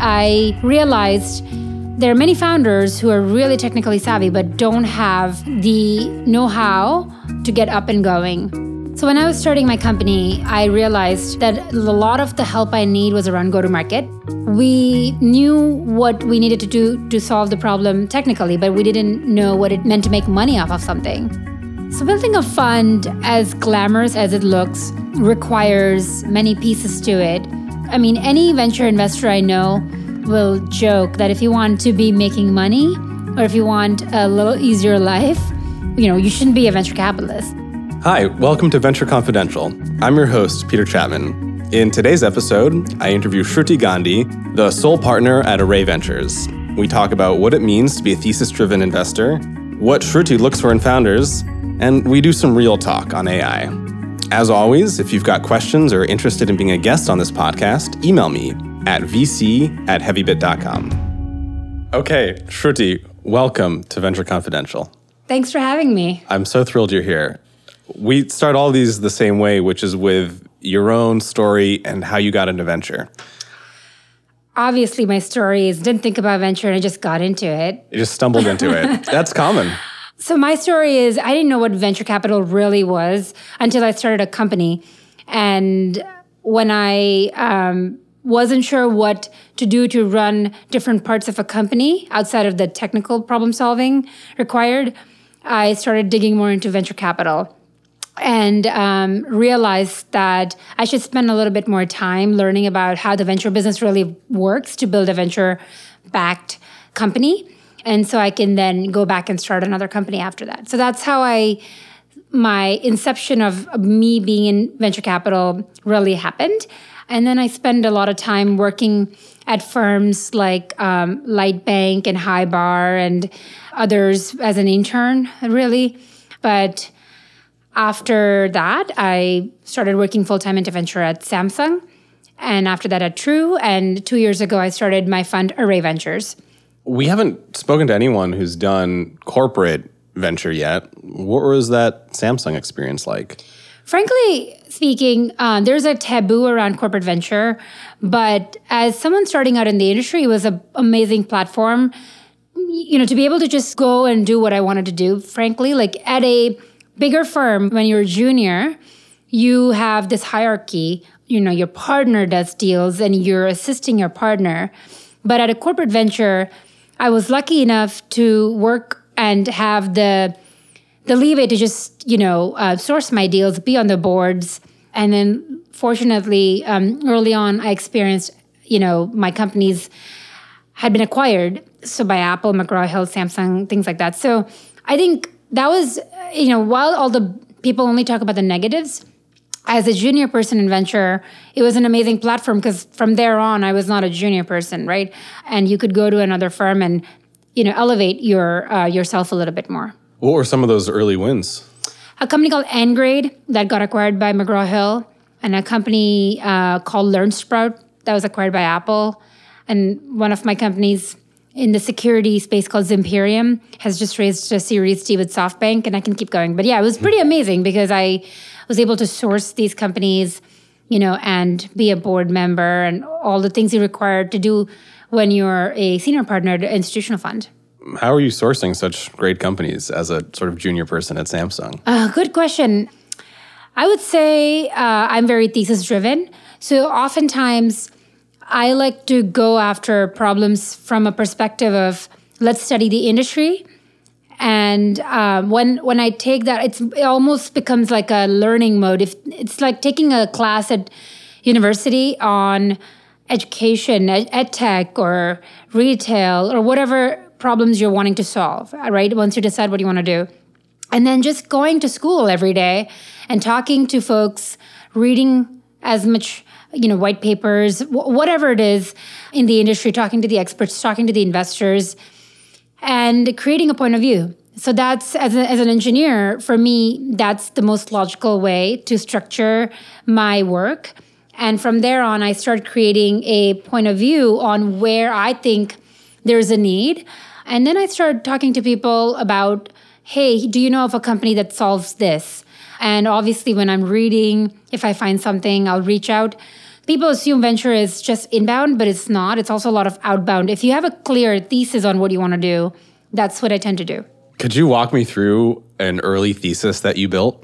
I realized there are many founders who are really technically savvy but don't have the know how to get up and going. So, when I was starting my company, I realized that a lot of the help I need was around go to market. We knew what we needed to do to solve the problem technically, but we didn't know what it meant to make money off of something. So, building a fund, as glamorous as it looks, requires many pieces to it. I mean, any venture investor I know will joke that if you want to be making money or if you want a little easier life, you know, you shouldn't be a venture capitalist. Hi, welcome to Venture Confidential. I'm your host, Peter Chapman. In today's episode, I interview Shruti Gandhi, the sole partner at Array Ventures. We talk about what it means to be a thesis driven investor, what Shruti looks for in founders, and we do some real talk on AI. As always, if you've got questions or interested in being a guest on this podcast, email me at vc at heavybit.com. Okay, Shruti, welcome to Venture Confidential. Thanks for having me. I'm so thrilled you're here we start all these the same way, which is with your own story and how you got into venture. Obviously, my story is didn't think about venture and I just got into it. You just stumbled into it. That's common. So, my story is I didn't know what venture capital really was until I started a company. And when I um, wasn't sure what to do to run different parts of a company outside of the technical problem solving required, I started digging more into venture capital and um, realized that I should spend a little bit more time learning about how the venture business really works to build a venture backed company. And so I can then go back and start another company after that. So that's how I, my inception of me being in venture capital really happened. And then I spend a lot of time working at firms like um, Lightbank and Highbar and others as an intern, really. But after that, I started working full time into venture at Samsung. And after that, at True. And two years ago, I started my fund, Array Ventures. We haven't spoken to anyone who's done corporate venture yet. What was that Samsung experience like? Frankly speaking, uh, there's a taboo around corporate venture. But as someone starting out in the industry, it was an amazing platform. You know, to be able to just go and do what I wanted to do, frankly, like at a bigger firm, when you're a junior, you have this hierarchy. You know, your partner does deals and you're assisting your partner. But at a corporate venture, I was lucky enough to work and have the the leeway to just you know uh, source my deals, be on the boards, and then fortunately, um, early on, I experienced you know my companies had been acquired so by Apple, McGraw Hill, Samsung, things like that. So I think that was, you know, while all the people only talk about the negatives, as a junior person in venture, it was an amazing platform because from there on, I was not a junior person, right? And you could go to another firm and, you know, elevate your uh, yourself a little bit more. What were some of those early wins? A company called Engrade that got acquired by McGraw Hill, and a company uh, called LearnSprout that was acquired by Apple, and one of my companies in the security space called Zimperium has just raised a Series D with SoftBank, and I can keep going. But yeah, it was pretty amazing because I was able to source these companies, you know, and be a board member and all the things you require to do when you're a senior partner at an institutional fund. How are you sourcing such great companies as a sort of junior person at Samsung? Uh, good question. I would say uh, I'm very thesis driven. So oftentimes, I like to go after problems from a perspective of let's study the industry. And um, when when I take that, it's it almost becomes like a learning mode. If it's like taking a class at university on education, ed, ed tech, or retail, or whatever problems you're wanting to solve. Right? Once you decide what you want to do, and then just going to school every day and talking to folks, reading as much you know, white papers, whatever it is in the industry, talking to the experts, talking to the investors, and creating a point of view. So that's as, a, as an engineer, for me, that's the most logical way to structure my work. And from there on, I start creating a point of view on where I think there's a need. And then I start talking to people about, hey, do you know of a company that solves this? And obviously, when I'm reading, if I find something, I'll reach out. People assume venture is just inbound, but it's not. It's also a lot of outbound. If you have a clear thesis on what you want to do, that's what I tend to do. Could you walk me through an early thesis that you built?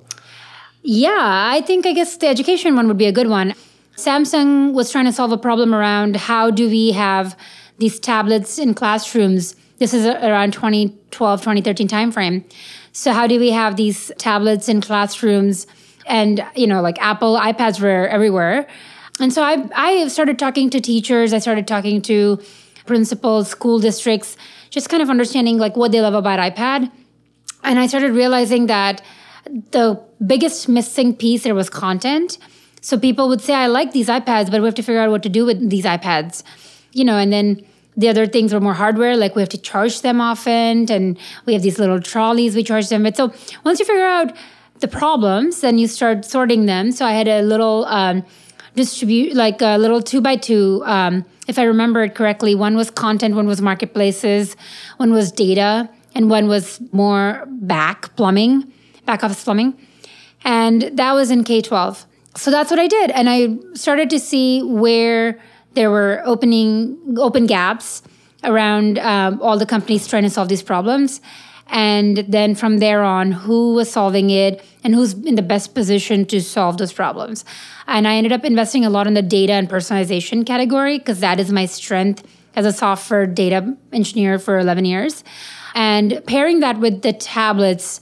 Yeah, I think I guess the education one would be a good one. Samsung was trying to solve a problem around how do we have these tablets in classrooms. This is around 2012, 2013 timeframe. So how do we have these tablets in classrooms and you know like Apple iPads were everywhere. And so I I started talking to teachers, I started talking to principals, school districts, just kind of understanding like what they love about iPad. And I started realizing that the biggest missing piece there was content. So people would say, I like these iPads, but we have to figure out what to do with these iPads. You know, and then the other things were more hardware, like we have to charge them often, and we have these little trolleys we charge them with. So once you figure out the problems, then you start sorting them. So I had a little um, distribute, like a little two by two. Um, if I remember it correctly, one was content, one was marketplaces, one was data, and one was more back plumbing, back office plumbing. And that was in K 12. So that's what I did. And I started to see where there were opening open gaps around um, all the companies trying to solve these problems and then from there on who was solving it and who's in the best position to solve those problems and i ended up investing a lot in the data and personalization category because that is my strength as a software data engineer for 11 years and pairing that with the tablets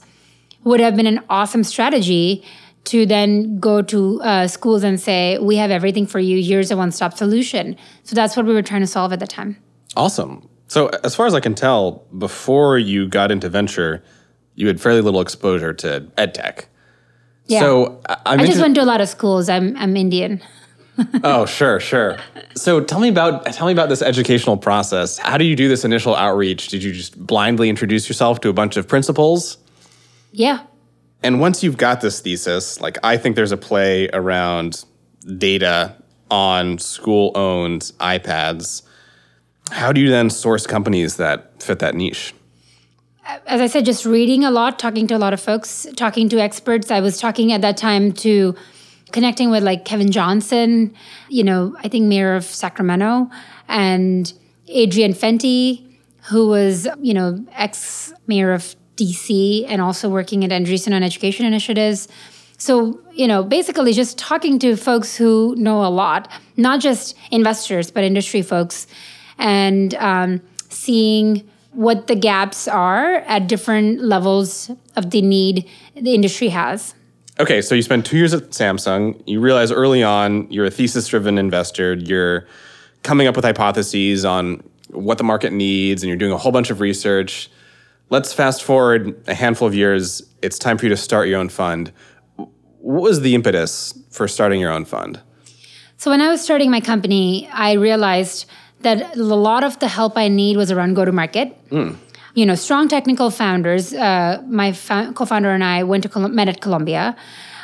would have been an awesome strategy to then go to uh, schools and say, we have everything for you. Here's a one stop solution. So that's what we were trying to solve at the time. Awesome. So, as far as I can tell, before you got into venture, you had fairly little exposure to ed tech. Yeah. So, I'm i just went to a lot of schools. I'm, I'm Indian. oh, sure, sure. So tell me about tell me about this educational process. How do you do this initial outreach? Did you just blindly introduce yourself to a bunch of principals? Yeah. And once you've got this thesis, like I think there's a play around data on school-owned iPads how do you then source companies that fit that niche? As I said, just reading a lot, talking to a lot of folks, talking to experts. I was talking at that time to connecting with like Kevin Johnson, you know, I think mayor of Sacramento, and Adrian Fenty, who was, you know, ex mayor of DC and also working at Andreessen on education initiatives. So, you know, basically just talking to folks who know a lot, not just investors, but industry folks and um, seeing what the gaps are at different levels of the need the industry has. Okay, so you spend two years at Samsung. You realize early on you're a thesis driven investor. You're coming up with hypotheses on what the market needs, and you're doing a whole bunch of research. Let's fast forward a handful of years. It's time for you to start your own fund. What was the impetus for starting your own fund? So, when I was starting my company, I realized that a lot of the help I need was around go to market. Mm. You know, strong technical founders. Uh, my fa- co-founder and I went to Col- met at Columbia.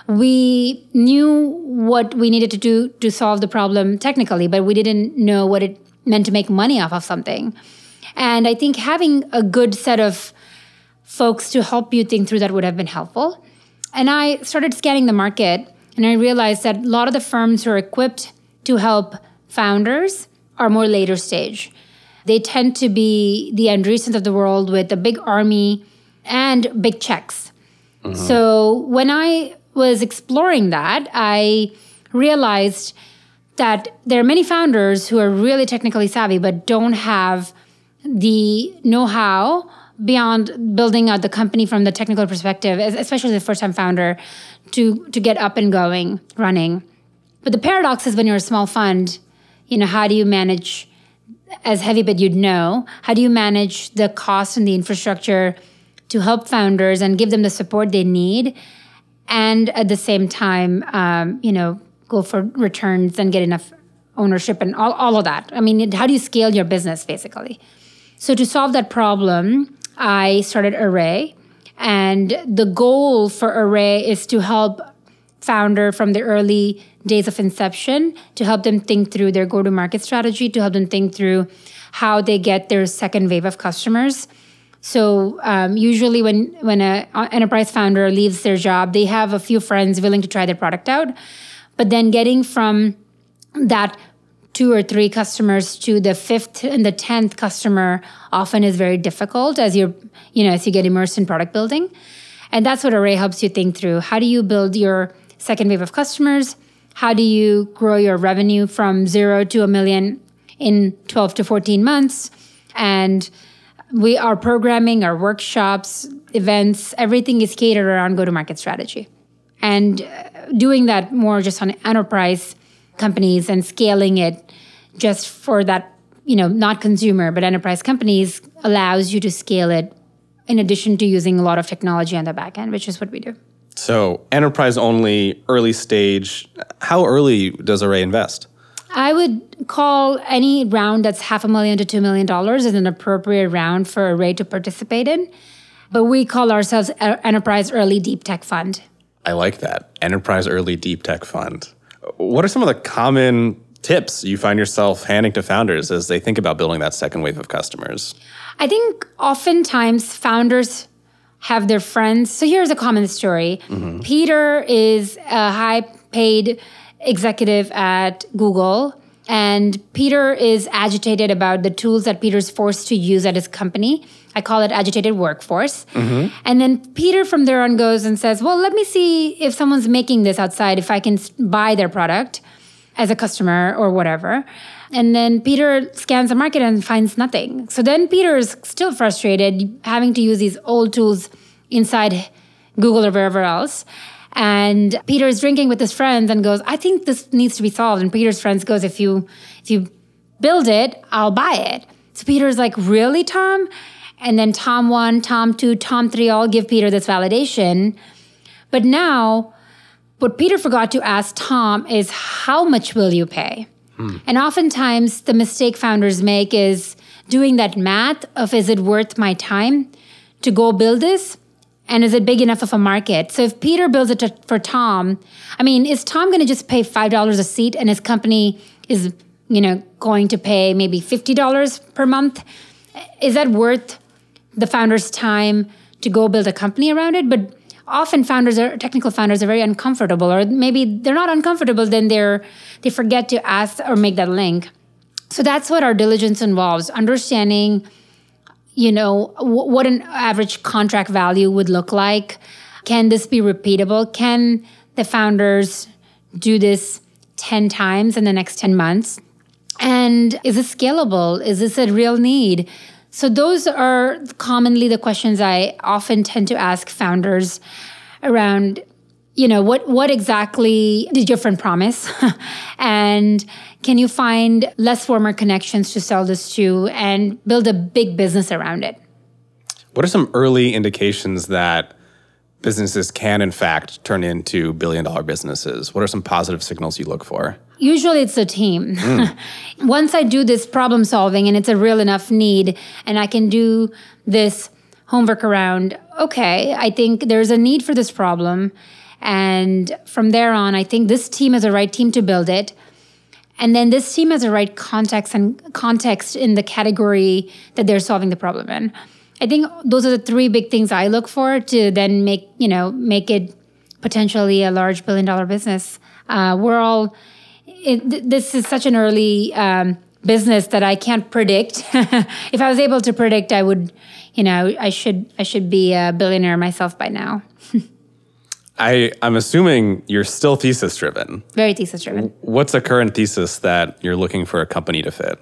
We knew what we needed to do to solve the problem technically, but we didn't know what it meant to make money off of something. And I think having a good set of folks to help you think through that would have been helpful. And I started scanning the market, and I realized that a lot of the firms who are equipped to help founders are more later stage. They tend to be the Andreessens of the world with a big army and big checks. Mm-hmm. So when I was exploring that, I realized that there are many founders who are really technically savvy but don't have the know-how beyond building out the company from the technical perspective, especially the first-time founder, to to get up and going, running. But the paradox is when you're a small fund, you know, how do you manage, as Heavybit you'd know, how do you manage the cost and the infrastructure to help founders and give them the support they need? And at the same time, um, you know, go for returns and get enough ownership and all, all of that. I mean, how do you scale your business basically? So to solve that problem, I started Array. And the goal for Array is to help founder from the early days of inception to help them think through their go to market strategy, to help them think through how they get their second wave of customers. So um, usually when when an enterprise founder leaves their job, they have a few friends willing to try their product out, but then getting from that two or three customers to the fifth and the tenth customer often is very difficult as you're you know as you get immersed in product building. And that's what array helps you think through. How do you build your second wave of customers. How do you grow your revenue from zero to a million in 12 to 14 months? And we are programming our workshops events everything is catered around go to market strategy. And uh, doing that more just on enterprise companies and scaling it just for that, you know, not consumer, but enterprise companies allows you to scale it in addition to using a lot of technology on the back end, which is what we do. So, enterprise only, early stage. How early does Array invest? I would call any round that's half a million to $2 million as an appropriate round for Array to participate in. But we call ourselves Enterprise Early Deep Tech Fund. I like that. Enterprise Early Deep Tech Fund. What are some of the common tips you find yourself handing to founders as they think about building that second wave of customers? I think oftentimes founders have their friends. So here's a common story mm-hmm. Peter is a high paid executive at Google. And Peter is agitated about the tools that Peter's forced to use at his company. I call it agitated workforce. Mm-hmm. And then Peter from there on goes and says, Well, let me see if someone's making this outside, if I can buy their product as a customer or whatever. And then Peter scans the market and finds nothing. So then Peter is still frustrated having to use these old tools inside Google or wherever else. And Peter is drinking with his friends and goes, I think this needs to be solved. And Peter's friends goes, if you if you build it, I'll buy it. So Peter's like, really, Tom? And then Tom one, Tom two, Tom three all give Peter this validation. But now what Peter forgot to ask Tom is how much will you pay? And oftentimes the mistake founders make is doing that math of is it worth my time to go build this? And is it big enough of a market? So if Peter builds it to, for Tom, I mean, is Tom going to just pay $5 a seat and his company is, you know, going to pay maybe $50 per month? Is that worth the founder's time to go build a company around it? But often founders are technical founders are very uncomfortable or maybe they're not uncomfortable then they're they forget to ask or make that link. So that's what our diligence involves understanding you know w- what an average contract value would look like. Can this be repeatable? Can the founders do this 10 times in the next 10 months? And is it scalable? Is this a real need so, those are commonly the questions I often tend to ask founders around you know what what exactly did your friend promise? And can you find less former connections to sell this to and build a big business around it? What are some early indications that businesses can in fact turn into billion dollar businesses? What are some positive signals you look for Usually it's a team. Mm. Once I do this problem solving and it's a real enough need and I can do this homework around, okay, I think there's a need for this problem. And from there on, I think this team is the right team to build it. And then this team has the right context and context in the category that they're solving the problem in. I think those are the three big things I look for to then make, you know, make it potentially a large billion dollar business. Uh, we're all it, this is such an early um, business that I can't predict. if I was able to predict, I would, you know, I should I should be a billionaire myself by now. I I'm assuming you're still thesis driven. Very thesis driven. What's a current thesis that you're looking for a company to fit?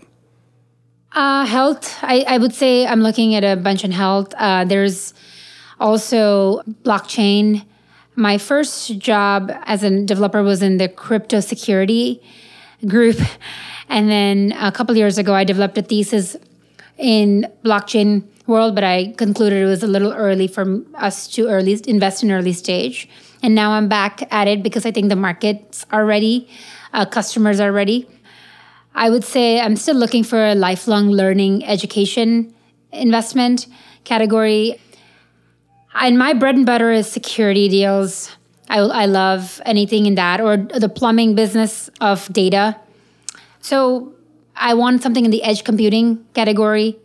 Uh, health. I, I would say I'm looking at a bunch in health. Uh, there's also blockchain my first job as a developer was in the crypto security group. And then a couple years ago, I developed a thesis in blockchain world, but I concluded it was a little early for us to early invest in early stage. And now I'm back at it because I think the markets are ready, uh, customers are ready. I would say I'm still looking for a lifelong learning education investment category. And my bread and butter is security deals. I, I love anything in that, or the plumbing business of data. So I want something in the edge computing category.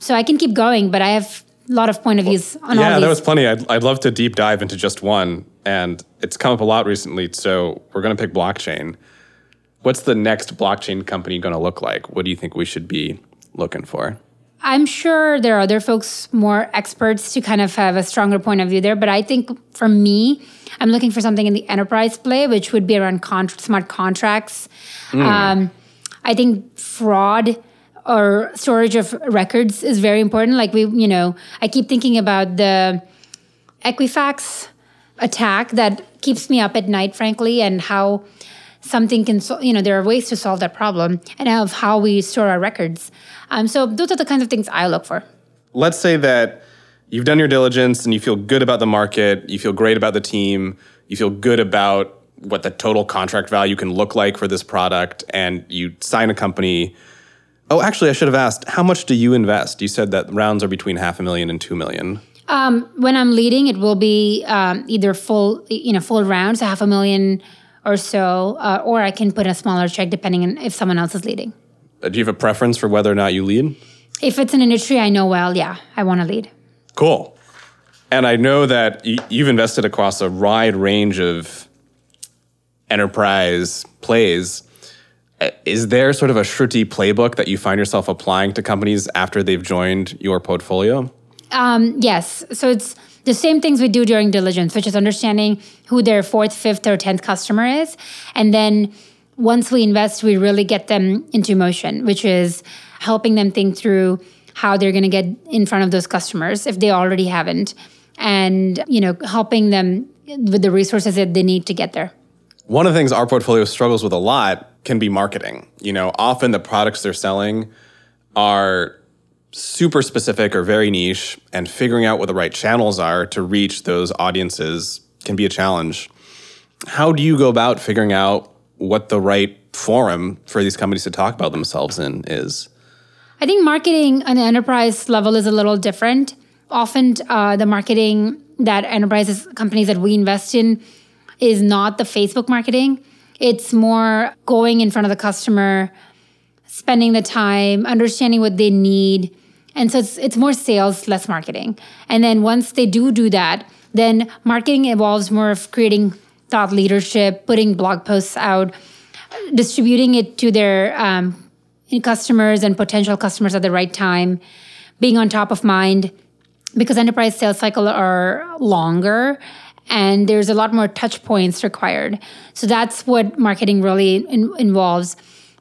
So I can keep going, but I have a lot of point of views on yeah, all these. that was plenty. I'd, I'd love to deep dive into just one, and it's come up a lot recently. So we're going to pick blockchain. What's the next blockchain company going to look like? What do you think we should be looking for? I'm sure there are other folks more experts to kind of have a stronger point of view there, but I think for me, I'm looking for something in the enterprise play, which would be around con- smart contracts. Mm. Um, I think fraud or storage of records is very important. Like we, you know, I keep thinking about the Equifax attack that keeps me up at night, frankly, and how something can, you know, there are ways to solve that problem and of how we store our records. Um, so those are the kinds of things I look for. Let's say that you've done your diligence and you feel good about the market, you feel great about the team, you feel good about what the total contract value can look like for this product, and you sign a company. Oh, actually, I should have asked, how much do you invest? You said that rounds are between half a million and two million. Um, when I'm leading, it will be um, either full, you know, full rounds, half a million or so, uh, or I can put a smaller check depending on if someone else is leading. Uh, do you have a preference for whether or not you lead? If it's an industry I know well, yeah, I want to lead. Cool. And I know that you've invested across a wide range of enterprise plays. Uh, is there sort of a Shruti playbook that you find yourself applying to companies after they've joined your portfolio? Um, yes. So it's the same things we do during diligence, which is understanding who their fourth, fifth, or tenth customer is. And then once we invest, we really get them into motion, which is helping them think through how they're going to get in front of those customers if they already haven't and you know helping them with the resources that they need to get there one of the things our portfolio struggles with a lot can be marketing you know often the products they're selling are super specific or very niche and figuring out what the right channels are to reach those audiences can be a challenge how do you go about figuring out what the right forum for these companies to talk about themselves in is I think marketing on the enterprise level is a little different. Often, uh, the marketing that enterprises companies that we invest in is not the Facebook marketing. It's more going in front of the customer, spending the time, understanding what they need. And so it's, it's more sales, less marketing. And then once they do do that, then marketing involves more of creating thought leadership, putting blog posts out, distributing it to their um, customers and potential customers at the right time, being on top of mind because enterprise sales cycle are longer and there's a lot more touch points required. So that's what marketing really in, involves.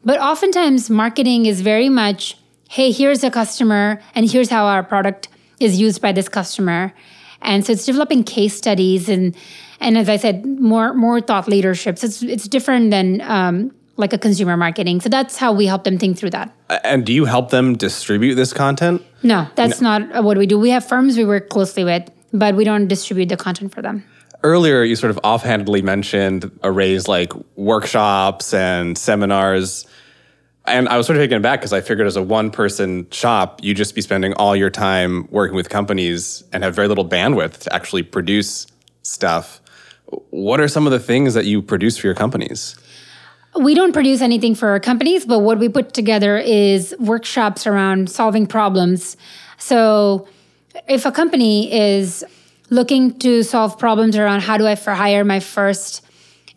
But oftentimes marketing is very much, hey, here's a customer and here's how our product is used by this customer. And so it's developing case studies and and as I said, more more thought leadership. So it's it's different than um, like a consumer marketing. So that's how we help them think through that. And do you help them distribute this content? No, that's no. not what we do. We have firms we work closely with, but we don't distribute the content for them. Earlier, you sort of offhandedly mentioned Array's like workshops and seminars. And I was sort of taken aback because I figured as a one person shop, you'd just be spending all your time working with companies and have very little bandwidth to actually produce stuff. What are some of the things that you produce for your companies? we don't produce anything for our companies, but what we put together is workshops around solving problems. So if a company is looking to solve problems around how do I hire my first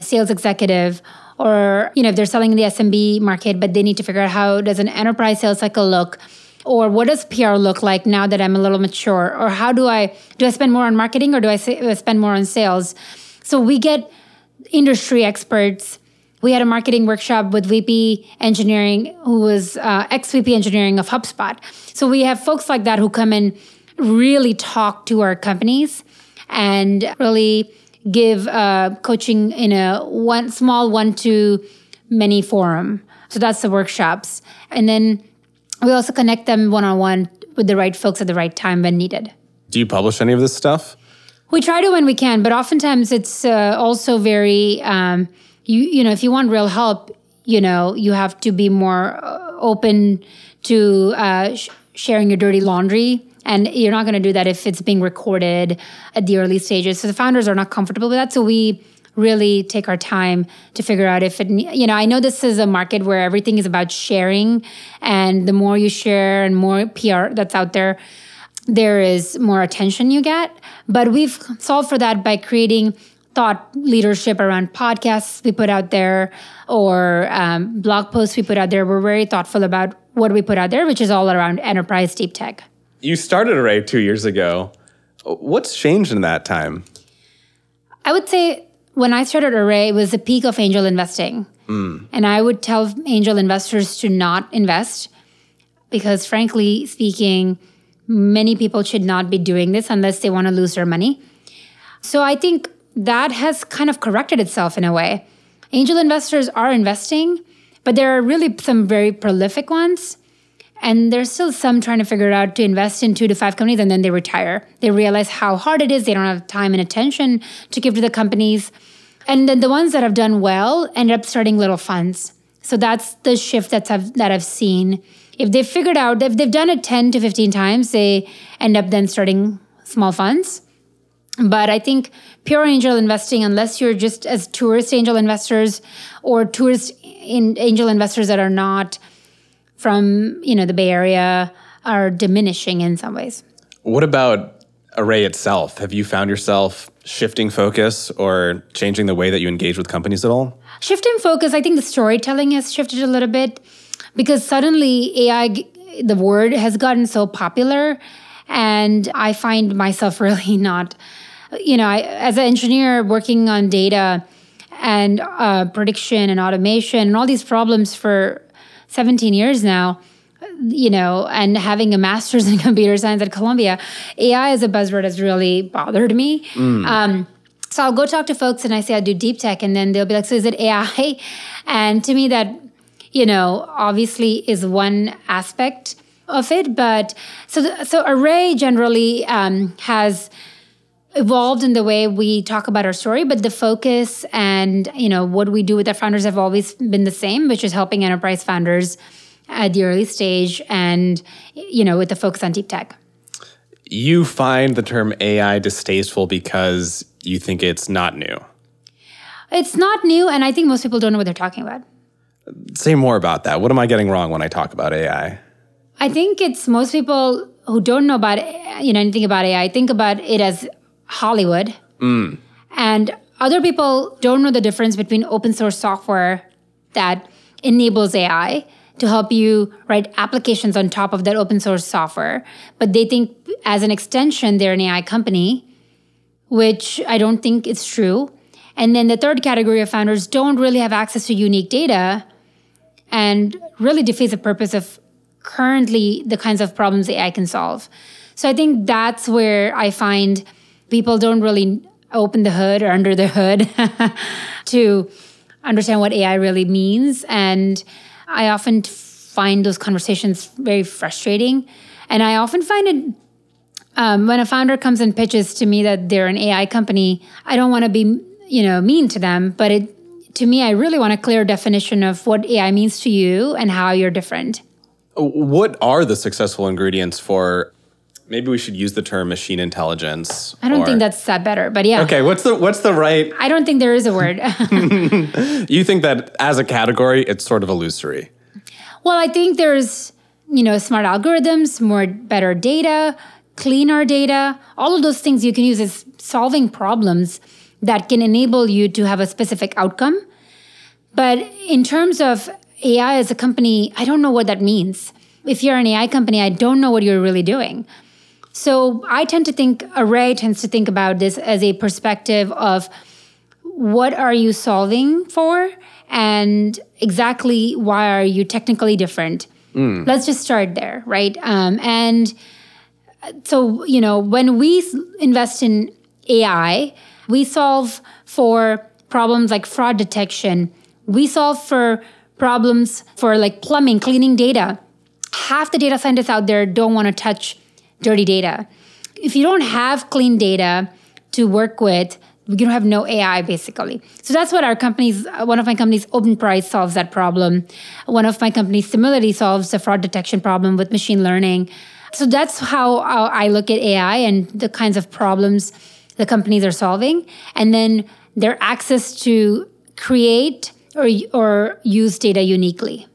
sales executive, or you know if they're selling in the SMB market, but they need to figure out how does an enterprise sales cycle look, or what does PR look like now that I'm a little mature, or how do I do I spend more on marketing or do I spend more on sales? So we get industry experts we had a marketing workshop with VP engineering, who was uh, ex VP engineering of HubSpot. So we have folks like that who come in, really talk to our companies, and really give uh, coaching in a one small one to many forum. So that's the workshops, and then we also connect them one on one with the right folks at the right time when needed. Do you publish any of this stuff? We try to when we can, but oftentimes it's uh, also very. Um, you you know if you want real help you know you have to be more uh, open to uh, sh- sharing your dirty laundry and you're not going to do that if it's being recorded at the early stages so the founders are not comfortable with that so we really take our time to figure out if it you know i know this is a market where everything is about sharing and the more you share and more pr that's out there there is more attention you get but we've solved for that by creating thought leadership around podcasts we put out there or um, blog posts we put out there. We're very thoughtful about what we put out there, which is all around enterprise deep tech. You started Array two years ago. What's changed in that time? I would say when I started Array, it was the peak of angel investing. Mm. And I would tell angel investors to not invest because, frankly speaking, many people should not be doing this unless they want to lose their money. So I think that has kind of corrected itself in a way. Angel investors are investing, but there are really some very prolific ones. And there's still some trying to figure out to invest in two to five companies and then they retire. They realize how hard it is. They don't have time and attention to give to the companies. And then the ones that have done well end up starting little funds. So that's the shift that's I've, that I've seen. If they've figured out, if they've done it 10 to 15 times, they end up then starting small funds. But I think pure angel investing, unless you're just as tourist angel investors or tourist in angel investors that are not from you know the Bay Area, are diminishing in some ways. What about Array itself? Have you found yourself shifting focus or changing the way that you engage with companies at all? Shifting focus, I think the storytelling has shifted a little bit because suddenly AI, the word has gotten so popular, and I find myself really not you know, I, as an engineer working on data and uh, prediction and automation and all these problems for 17 years now, you know, and having a master's in computer science at Columbia, AI as a buzzword has really bothered me. Mm. Um, so I'll go talk to folks and I say I do deep tech, and then they'll be like, "So is it AI?" And to me, that you know, obviously is one aspect of it, but so the, so Array generally um, has evolved in the way we talk about our story but the focus and you know what we do with our founders have always been the same which is helping enterprise founders at the early stage and you know with the focus on deep tech. You find the term ai distasteful because you think it's not new. It's not new and i think most people don't know what they're talking about. Say more about that. What am i getting wrong when i talk about ai i? Think it's most people who don't know about you know anything about ai think about it as Hollywood. Mm. And other people don't know the difference between open source software that enables AI to help you write applications on top of that open source software. But they think as an extension, they're an AI company, which I don't think is true. And then the third category of founders don't really have access to unique data and really defeats the purpose of currently the kinds of problems AI can solve. So I think that's where I find people don't really open the hood or under the hood to understand what AI really means. And I often find those conversations very frustrating. And I often find it um, when a founder comes and pitches to me that they're an AI company, I don't want to be, you know, mean to them, but it to me, I really want a clear definition of what AI means to you and how you're different. What are the successful ingredients for maybe we should use the term machine intelligence. I don't or... think that's that better, but yeah. Okay, what's the what's the right? I don't think there is a word. you think that as a category, it's sort of illusory. Well, I think there's you know smart algorithms, more better data, cleaner data. All of those things you can use as solving problems that can enable you to have a specific outcome. But in terms of AI as a company, I don't know what that means. If you're an AI company, I don't know what you're really doing. So I tend to think, Array tends to think about this as a perspective of what are you solving for and exactly why are you technically different. Mm. Let's just start there, right? Um, and so, you know, when we invest in AI, we solve for problems like fraud detection. We solve for problems for like plumbing, cleaning data. Half the data scientists out there don't want to touch dirty data. If you don't have clean data to work with, you don't have no AI basically. So that's what our companies, one of my companies, Openprise, solves that problem. One of my companies, Simility, solves the fraud detection problem with machine learning. So that's how I look at AI and the kinds of problems the companies are solving. And then their access to create or, or use data uniquely.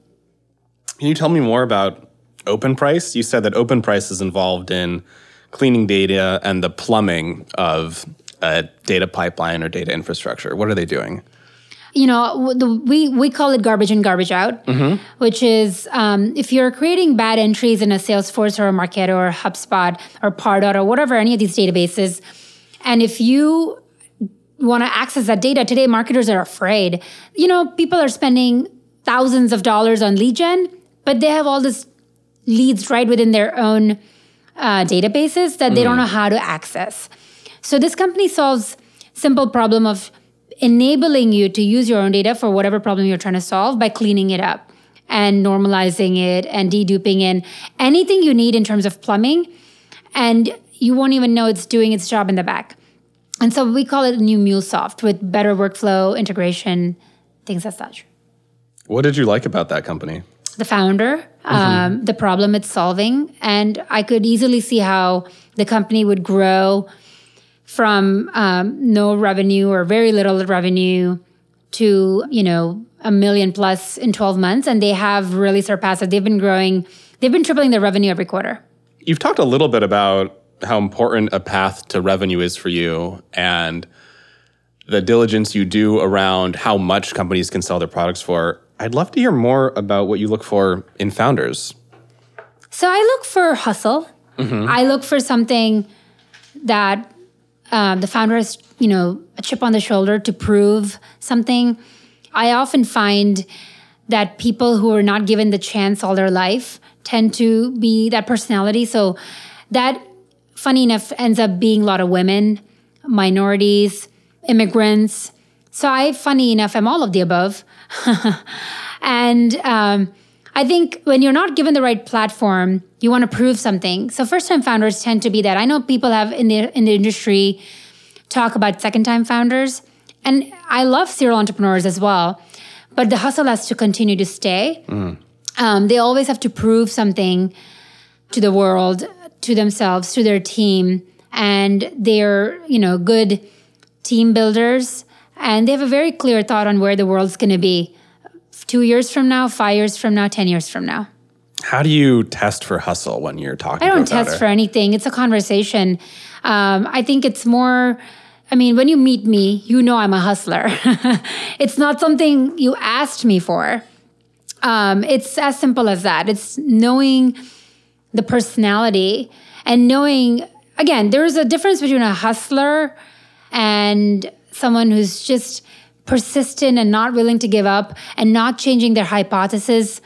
Can you tell me more about Openprise. You said that Openprise is involved in cleaning data and the plumbing of a data pipeline or data infrastructure? What are they doing? you know the, we we call it garbage in garbage out which is um, if you're creating bad entries in a salesforce or a marketo or hubspot or pardot or whatever any of these databases and if you want to access that data today marketers are afraid you know people are spending thousands of dollars on lead gen but they have all this leads right within their own uh, databases that they don't know how to access. So this company solves simple problem of enabling you to use your own data for whatever problem you're trying to solve by cleaning it up and normalizing it and deduping in anything you need in terms of plumbing and you won't even know it's doing its job in the back. And so we call it new MuleSoft with better workflow integration things as such. What did you like about that company? The founder, um, the problem it's solving, and I could easily see how the company would grow from um, no revenue or very little revenue to you know a million plus in 12 months. And they have really surpassed it. They've been growing they've been tripling their revenue every quarter. You've talked a little bit about how important a path to revenue is for you and the diligence you do around how much companies can sell their products for. I'd love to hear more about what you look for in founders. So I look for hustle. I look for something that um, the founder has, you know, a chip on the shoulder to prove something. I often find that people who are not given the chance all their life tend to be that personality. So that, funny enough, ends up being a lot of women, minorities, immigrants. So I, funny enough, am all of the above. and um, I think when you're not given the right platform, you want to prove something. So first time founders tend to be that. I know people have in the in the industry talk about second time founders, and I love serial entrepreneurs as well. But the hustle has to continue to stay. Um, they always have to prove something to the world, to themselves, to their team, and they're you know good team builders, and they have a very clear thought on where the world's going to be two years from now, five years from now, 10 years from now. How do you test for hustle when you're talking I don't test founder? for anything. It's a conversation. Um, I think it's more, I mean, when you meet me, you know I'm a hustler. it's not something you asked me for. Um, it's as simple as that. It's knowing the personality and knowing, again, there's a difference between a hustler and someone who's just persistent and not willing to give up and not changing their hypothesis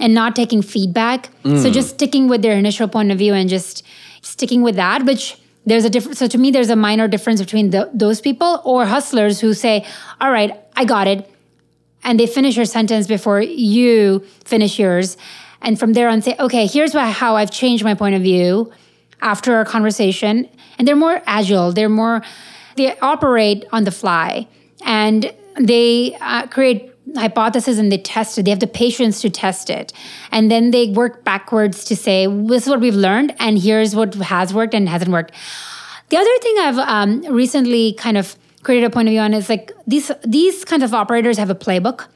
and not taking feedback. So mm. just sticking with their initial point of view and just sticking with that, which there's a difference. So to me, there's a minor difference between the, those people or hustlers who say, all right, I got it. And they finish your sentence before you finish yours. And from there on say, okay, here's how I've changed my point of view after our conversation. And they're more agile. They're more, they operate on the fly and they uh, create hypothesis and they test it. They have the patience to test it. And then they work backwards to say, this is what we've learned, and here's what has worked and hasn't worked. The other thing I've um, recently kind of created a point of view on is like these these kinds of operators have a playbook.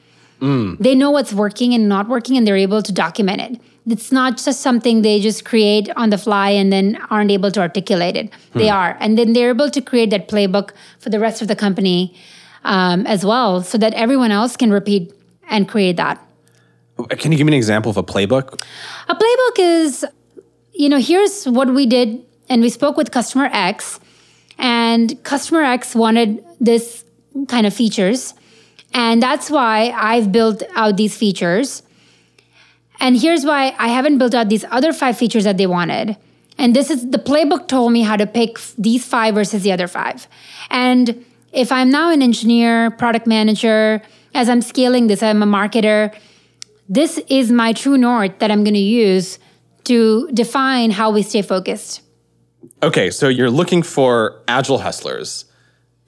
They know what's working and not working, and they're able to document it. It's not just something they just create on the fly and then aren't able to articulate it. They are, and then they're able to create that playbook for the rest of the company um, as well, so that everyone else can repeat and create that. Can you give me an example of a playbook? A playbook is, you know, here's what we did, and we spoke with customer X, and customer X wanted this kind of features. And that's why I've built out these features. And here's why I haven't built out these other five features that they wanted. And this is the playbook told me how to pick these five versus the other five. And if I'm now an engineer, product manager, as I'm scaling this, I'm a marketer, this is my true north that I'm going to use to define how we stay focused. Okay, so you're looking for agile hustlers,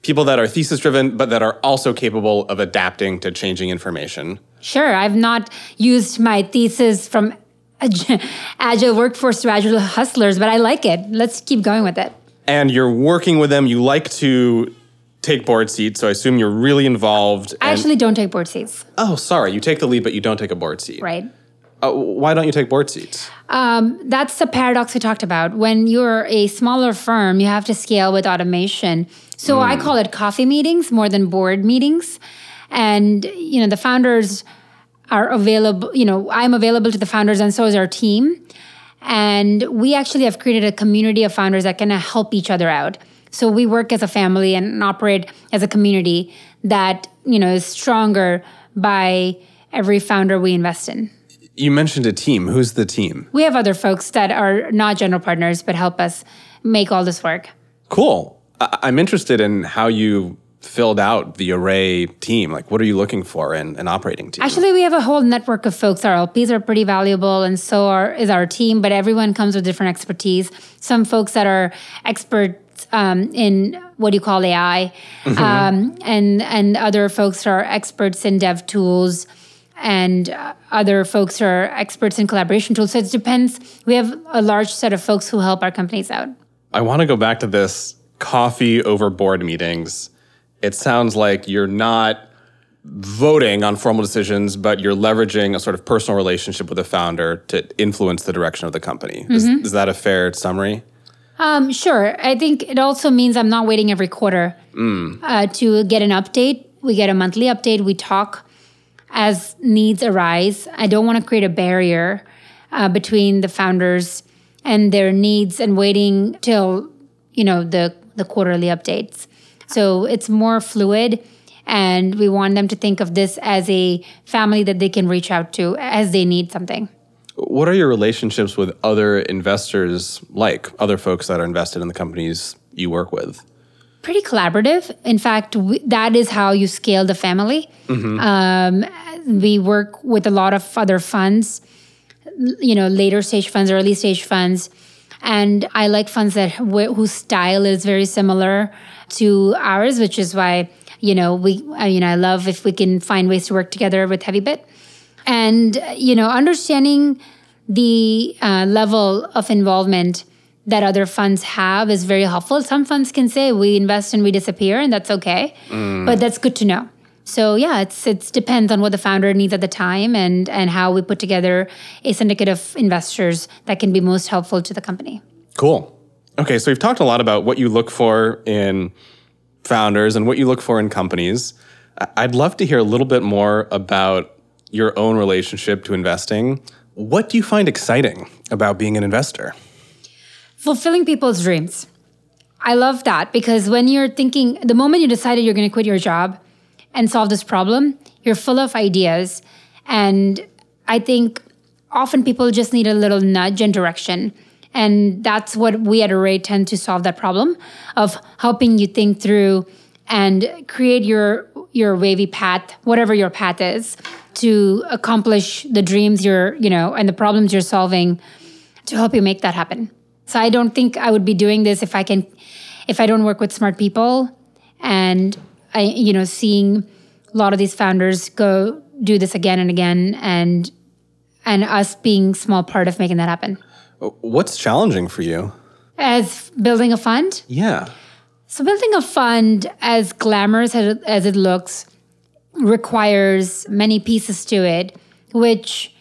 people that are thesis driven, but that are also capable of adapting to changing information. Sure, I've not used my thesis from agile workforce to agile hustlers, but I like it. Let's keep going with it. And you're working with them. You like to take board seats, so I assume you're really involved. I and- actually don't take board seats, oh, sorry, you take the lead, but you don't take a board seat. right? Uh, why don't you take board seats? Um, that's the paradox we talked about. When you're a smaller firm, you have to scale with automation. So I call it coffee meetings more than board meetings. And, you know, the founders are available, you know, I'm available to the founders and so is our team. And we actually have created a community of founders that can help each other out. So we work as a family and operate as a community that, you know, is stronger by every founder we invest in. You mentioned a team. Who's the team? We have other folks that are not general partners but help us make all this work. Cool. I- I'm interested in how you filled out the Array team. Like, what are you looking for in an operating team? Actually, we have a whole network of folks. Our LPs are pretty valuable, and so are, is our team. But everyone comes with different expertise. Some folks that are experts um, in what do you call AI, um, and and other folks are experts in dev tools, and other folks are experts in collaboration tools. So it depends. We have a large set of folks who help our companies out. I want to go back to this coffee over board meetings. It sounds like you're not voting on formal decisions, but you're leveraging a sort of personal relationship with the founder to influence the direction of the company. Is, is that a fair summary? Um, sure. I think it also means I'm not waiting every quarter uh, to get an update. We get a monthly update. We talk as needs arise. I don't want to create a barrier uh, between the founders and their needs and waiting till you know the the quarterly updates. So it's more fluid, and we want them to think of this as a family that they can reach out to as they need something. What are your relationships with other investors like, other folks that are invested in the companies you work with? pretty collaborative. In fact, we, that is how you scale the family. Um, we work with a lot of other funds, you know, later stage funds, early stage funds, and I like funds that wh- whose style is very similar to ours, which is why you know we, I mean, I love if we can find ways to work together with Heavybit, and you know, understanding the uh, level of involvement that other funds have is very helpful. Some funds can say we invest and we disappear, and that's okay, but that's good to know. So yeah, it's it's depends on what the founder needs at the time and and how we put together a syndicate of investors that can be most helpful to the company. Cool. Okay, so we've talked a lot about what you look for in founders and what you look for in companies. I'd love to hear a little bit more about your own relationship to investing. What do you find exciting about being an investor? Fulfilling people's dreams. I love that because when you're thinking, the moment you decided you're going to quit your job and solve this problem, you're full of ideas. And I think often people just need a little nudge and direction. And that's what we at Array tend to solve that problem of helping you think through and create your your wavy path, whatever your path is, to accomplish the dreams you're, you know, and the problems you're solving to help you make that happen. So I don't think I would be doing this if I can if I don't work with smart people and I you know seeing a lot of these founders go do this again and again and and us being small part of making that happen. What's challenging for you? As building a fund, Yeah. so building a fund as glamorous as as it looks requires many pieces to it, which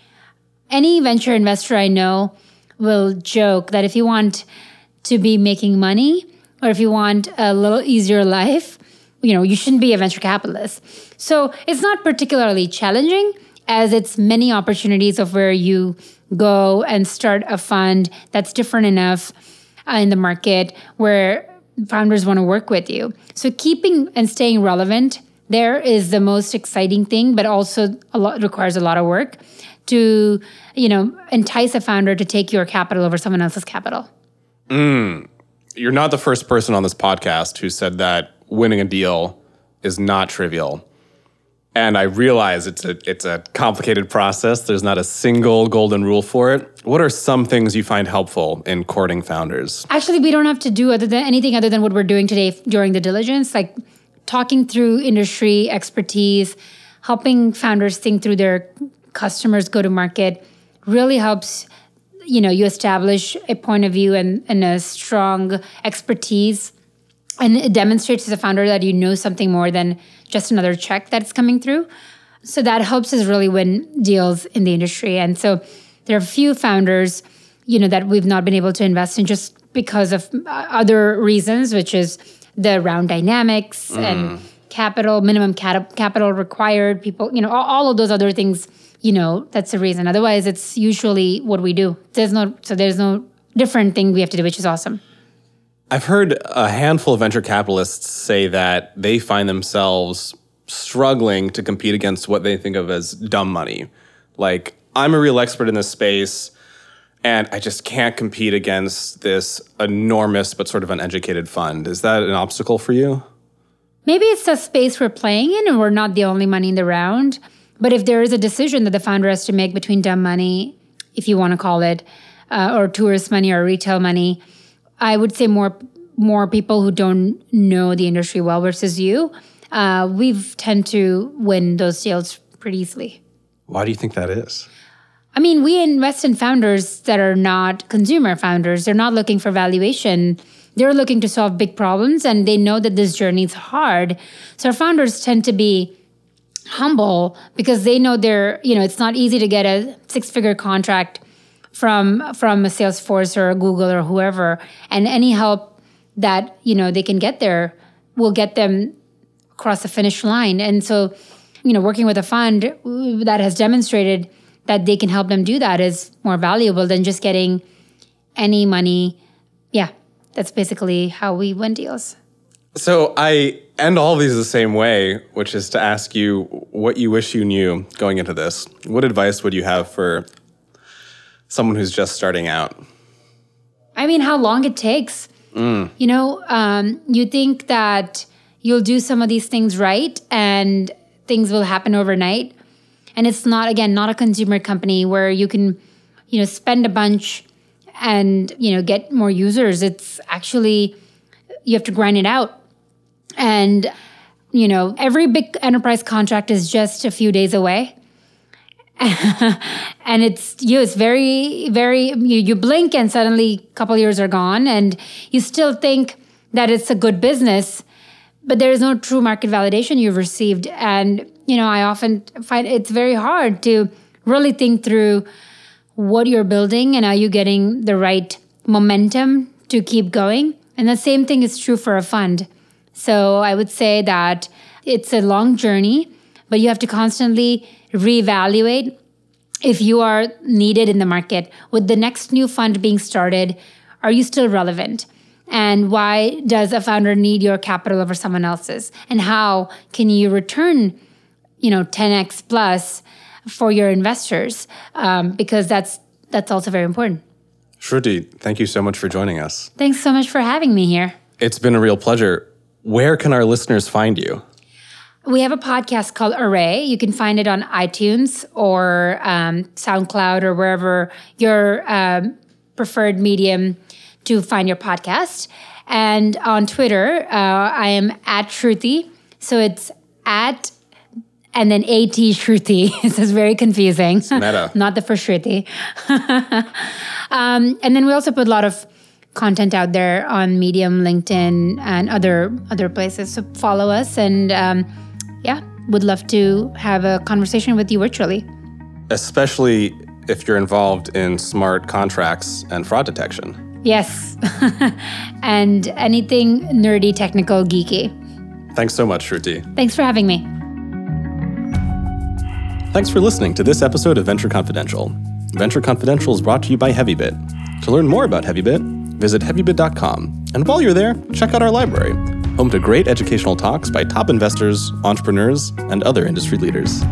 any venture investor I know will joke that if you want to be making money or if you want a little easier life, you know, you shouldn't be a venture capitalist. So it's not particularly challenging as it's many opportunities of where you go and start a fund that's different enough uh, in the market where founders want to work with you. So keeping and staying relevant there is the most exciting thing, but also a lot requires a lot of work to, you know, entice a founder to take your capital over someone else's capital. You're not the first person on this podcast who said that winning a deal is not trivial. And I realize it's a it's a complicated process. There's not a single golden rule for it. What are some things you find helpful in courting founders? Actually, we don't have to do other than anything other than what we're doing today during the diligence, like talking through industry expertise, helping founders think through their customers go to market really helps you know you establish a point of view and, and a strong expertise and it demonstrates to the founder that you know something more than just another check that's coming through so that helps us really win deals in the industry and so there are a few founders you know, that we've not been able to invest in just because of uh, other reasons, which is the round dynamics and capital, minimum cat- capital required, people, you know, all, all of those other things, you know, that's the reason. Otherwise, it's usually what we do. There's no, so there's no different thing we have to do, which is awesome. I've heard a handful of venture capitalists say that they find themselves struggling to compete against what they think of as dumb money. Like, I'm a real expert in this space, and I just can't compete against this enormous but sort of uneducated fund. Is that an obstacle for you? Maybe it's a space we're playing in and we're not the only money in the round. But if there is a decision that the founder has to make between dumb money, if you want to call it, uh, or tourist money or retail money, I would say more more people who don't know the industry well versus you, uh, we tend to win those deals pretty easily. Why do you think that is? I mean, we invest in founders that are not consumer founders. They're not looking for valuation. They're looking to solve big problems and they know that this journey is hard. So our founders tend to be humble because they know they're, you know, it's not easy to get a six-figure contract from from a Salesforce or Google or whoever. And any help that, you know, they can get there will get them across the finish line. And so, you know, working with a fund that has demonstrated that they can help them do that is more valuable than just getting any money. Yeah, that's basically how we win deals. So I end all these the same way, which is to ask you what you wish you knew going into this. What advice would you have for someone who's just starting out? I mean, how long it takes. You know, um, you think that you'll do some of these things right and things will happen overnight. And it's not, again, not a consumer company where you can, you know, spend a bunch and, you know, get more users. It's actually, you have to grind it out. And, you know, every big enterprise contract is just a few days away. and it's you it's very very you, you blink and suddenly a couple years are gone and you still think that it's a good business but there is no true market validation you've received. And you know i often find it's very hard to really think through what you're building and are you getting the right momentum to keep going. And the same thing is true for a fund. So i would say that it's a long journey but you have to constantly reevaluate if you are needed in the market with the next new fund being started are you still relevant and why does a founder need your capital over someone else's and how can you return you know 10x plus for your investors um, because that's that's also very important Shruti, thank you so much for joining us. thanks so much for having me here It's been a real pleasure. Where can our listeners find you? We have a podcast called Array. You can find it on itunes or um, soundcloud or wherever your um, preferred medium to find your podcast. And on twitter uh, i am at shruti so it's at and then at shruti this is very confusing. Meta. not the first shruti um, and then we also put a lot of content out there on medium linkedin and other other places so follow us. And um, yeah, would love to have a conversation with you virtually. Especially if you're involved in smart contracts and fraud detection. Yes. and anything nerdy, technical, geeky. Thanks so much, Shruti. Thanks for having me. Thanks for listening to this episode of Venture Confidential. Venture Confidential is brought to you by Heavybit. To learn more about Heavybit, visit heavybit.com. And while you're there, check out our library, home to great educational talks by top investors, entrepreneurs, and other industry leaders.